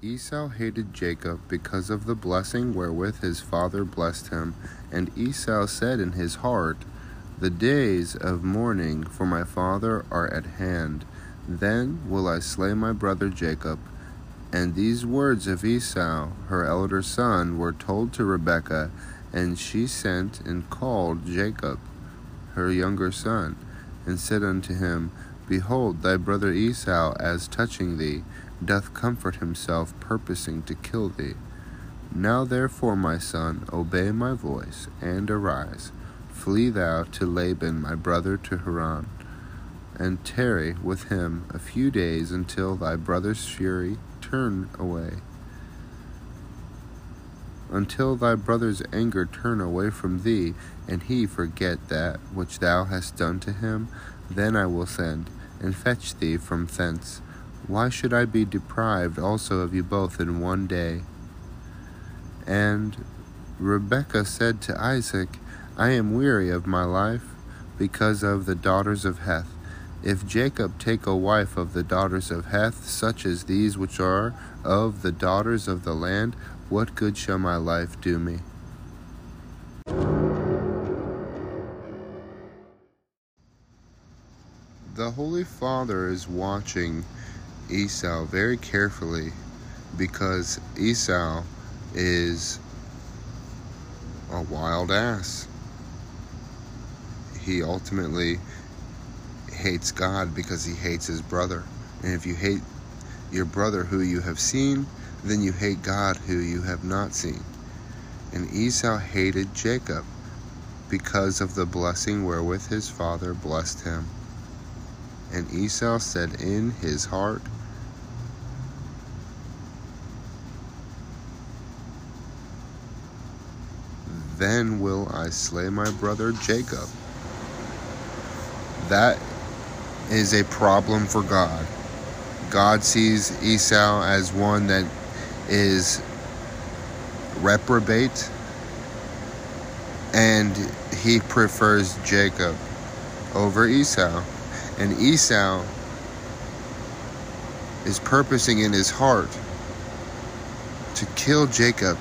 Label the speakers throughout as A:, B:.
A: Esau hated Jacob because of the blessing wherewith his father blessed him. And Esau said in his heart, The days of mourning for my father are at hand. Then will I slay my brother Jacob. And these words of Esau, her elder son, were told to Rebekah, and she sent and called Jacob, her younger son, and said unto him, Behold, thy brother Esau, as touching thee, doth comfort himself, purposing to kill thee. Now therefore, my son, obey my voice, and arise. Flee thou to Laban my brother to Haran, and tarry with him a few days until thy brother's fury turn away. Until thy brother's anger turn away from thee, and he forget that which thou hast done to him, then I will send, and fetch thee from thence why should I be deprived also of you both in one day? And Rebekah said to Isaac, I am weary of my life because of the daughters of Heth. If Jacob take a wife of the daughters of Heth, such as these which are of the daughters of the land, what good shall my life do me? The Holy Father is watching Esau very carefully because Esau is a wild ass. He ultimately hates God because he hates his brother. And if you hate your brother who you have seen, then you hate God who you have not seen. And Esau hated Jacob because of the blessing wherewith his father blessed him. And Esau said in his heart, Then will I slay my brother Jacob. That is a problem for God. God sees Esau as one that is reprobate and he prefers Jacob over Esau. And Esau is purposing in his heart to kill Jacob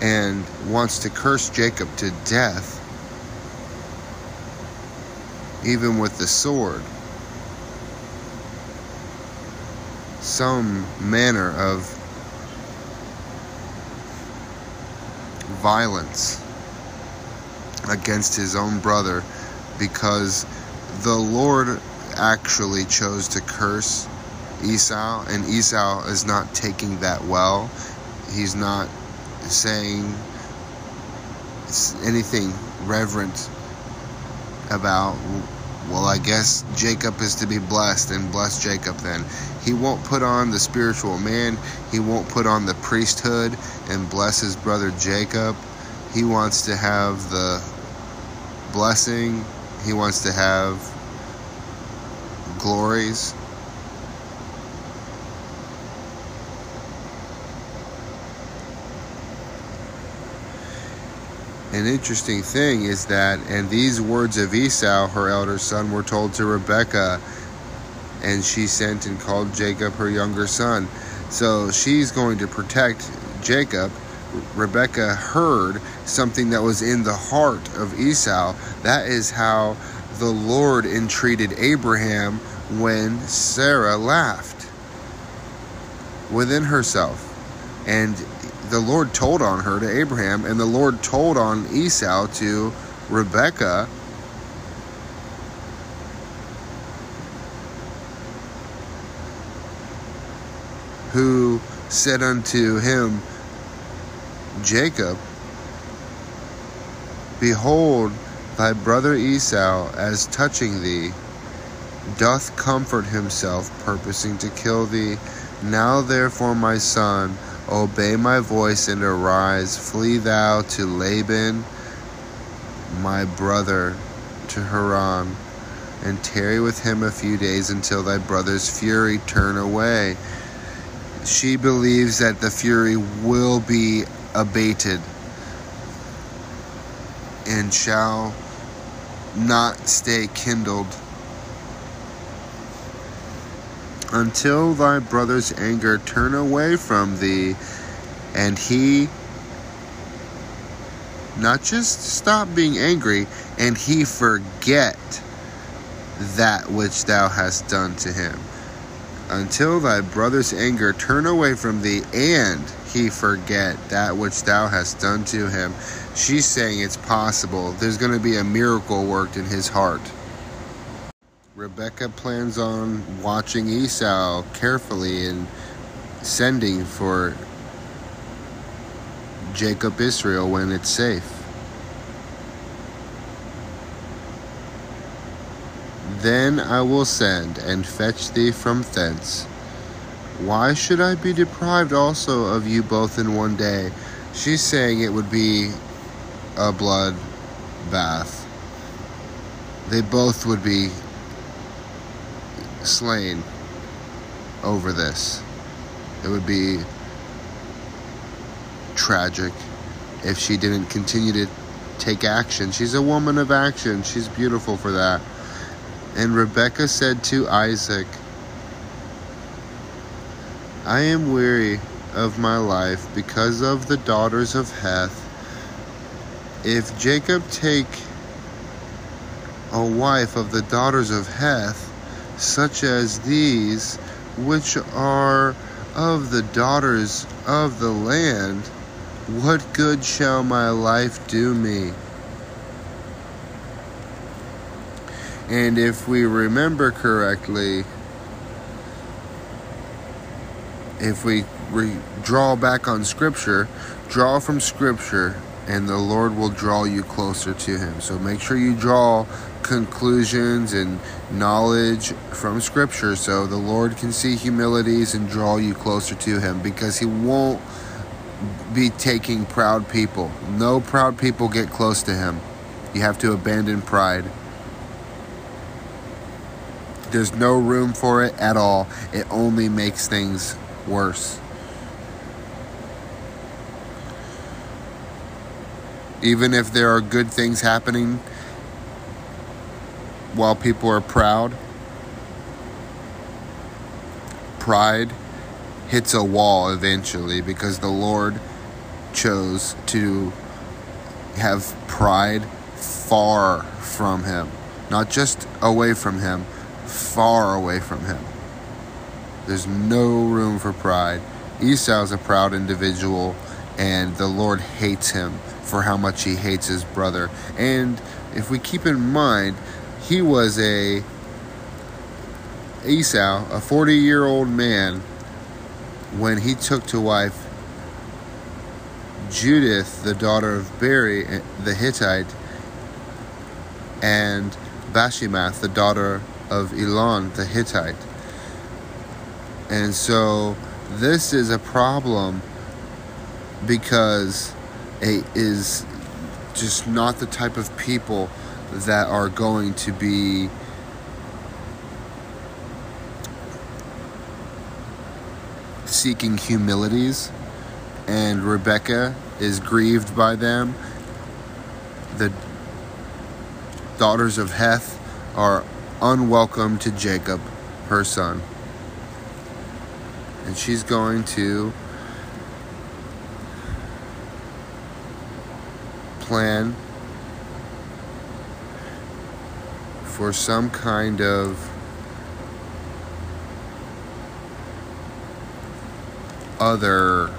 A: and wants to curse Jacob to death, even with the sword. Some manner of violence against his own brother because the Lord actually chose to curse Esau, and Esau is not taking that well. He's not saying anything reverent about well i guess jacob is to be blessed and bless jacob then. He won't put on the spiritual man. He won't put on the priesthood and bless his brother jacob. He wants to have the blessing. He wants to have glories an interesting thing is that, and these words of Esau, her elder son, were told to Rebekah, and she sent and called Jacob her younger son. So she's going to protect Jacob. Rebekah heard something that was in the heart of Esau. That is how the Lord entreated Abraham when Sarah laughed within herself. And the Lord told on her to Abraham, and the Lord told on Esau to Rebekah. Who said unto him, Jacob, Behold, thy brother Esau, as touching thee, doth comfort himself, purposing to kill thee. Now therefore, my son, Obey my voice and arise. Flee thou to Laban, my brother, to Haran, and tarry with him a few days until thy brother's fury turn away. She believes that the fury will be abated and shall not stay kindled until thy brother's anger turn away from thee, and he not just stop being angry, and he forget that which thou hast done to him. Until thy brother's anger turn away from thee, and he forget that which thou hast done to him. She's saying it's possible. There's going to be a miracle worked in his heart. Rebecca plans on watching Esau carefully and sending for Jacob Israel when it's safe. Then I will send and fetch thee from thence. Why should I be deprived also of you both in one day? She's saying it would be a blood bath. They both would be slain over this. It would be tragic if she didn't continue to take action. She's a woman of action. She's beautiful for that. And Rebecca said to Isaac, I am weary of my life because of the daughters of Heth. If Jacob take a wife of the daughters of Heth, such as these, which are of the daughters of the land, what good shall my life do me? And if we remember correctly, if we re- draw back on Scripture, draw from Scripture, and the Lord will draw you closer to Him. So make sure you draw conclusions and knowledge from Scripture so the Lord can see humilities and draw you closer to Him because He won't be taking proud people. No proud people get close to Him. You have to abandon pride. There's no room for it at all. It only makes things worse. Even if there are good things happening while people are proud, pride hits a wall eventually because the Lord chose to have pride far from Him, not just away from Him far away from him. There's no room for pride. Esau is a proud individual, and the Lord hates him for how much he hates his brother. And if we keep in mind, he was a Esau, a 40 year old man, when he took to wife Judith, the daughter of Beeri eh, the Hittite, and Bashemath, the daughter of Elon the Hittite. And so this is a problem because it is just not the type of people that are going to be seeking humilities and Rebecca is grieved by them. The daughters of Heth are unwelcome to Jacob, her son. And she's going to plan for some kind of other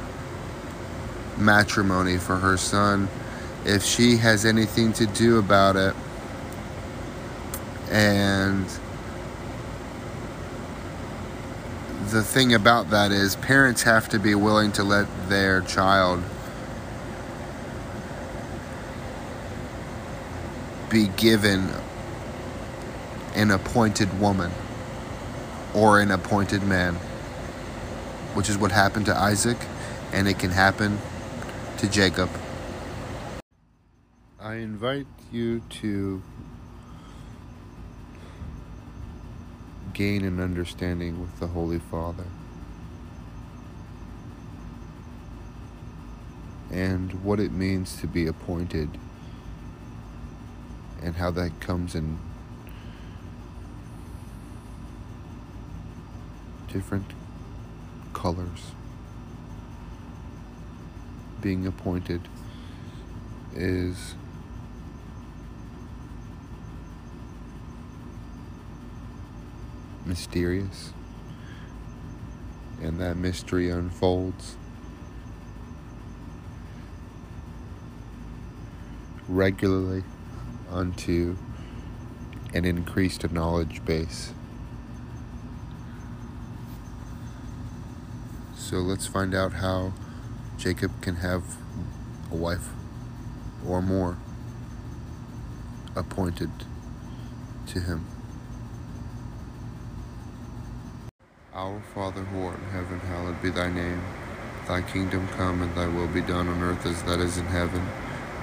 A: matrimony for her son if she has anything to do about it. And the thing about that is parents have to be willing to let their child be given an appointed woman or an appointed man, which is what happened to Isaac, and it can happen to Jacob. I invite you to gain an understanding with the Holy Father. And what it means to be appointed, and how that comes in different colors. Being appointed is mysterious, and that mystery unfolds regularly unto an increased knowledge base. So let's find out how Jacob can have a wife or more appointed to him. Our Father who art in heaven, hallowed be thy name. Thy kingdom come and thy will be done on earth as that is in heaven.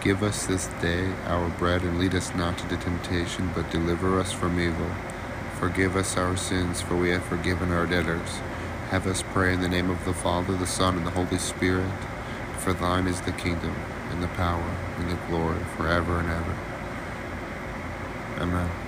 A: Give us this day our bread and lead us not into temptation, but deliver us from evil. Forgive us our sins, for we have forgiven our debtors. Have us pray in the name of the Father, the Son, and the Holy Spirit. For thine is the kingdom, and the power, and the glory, forever and ever. Amen.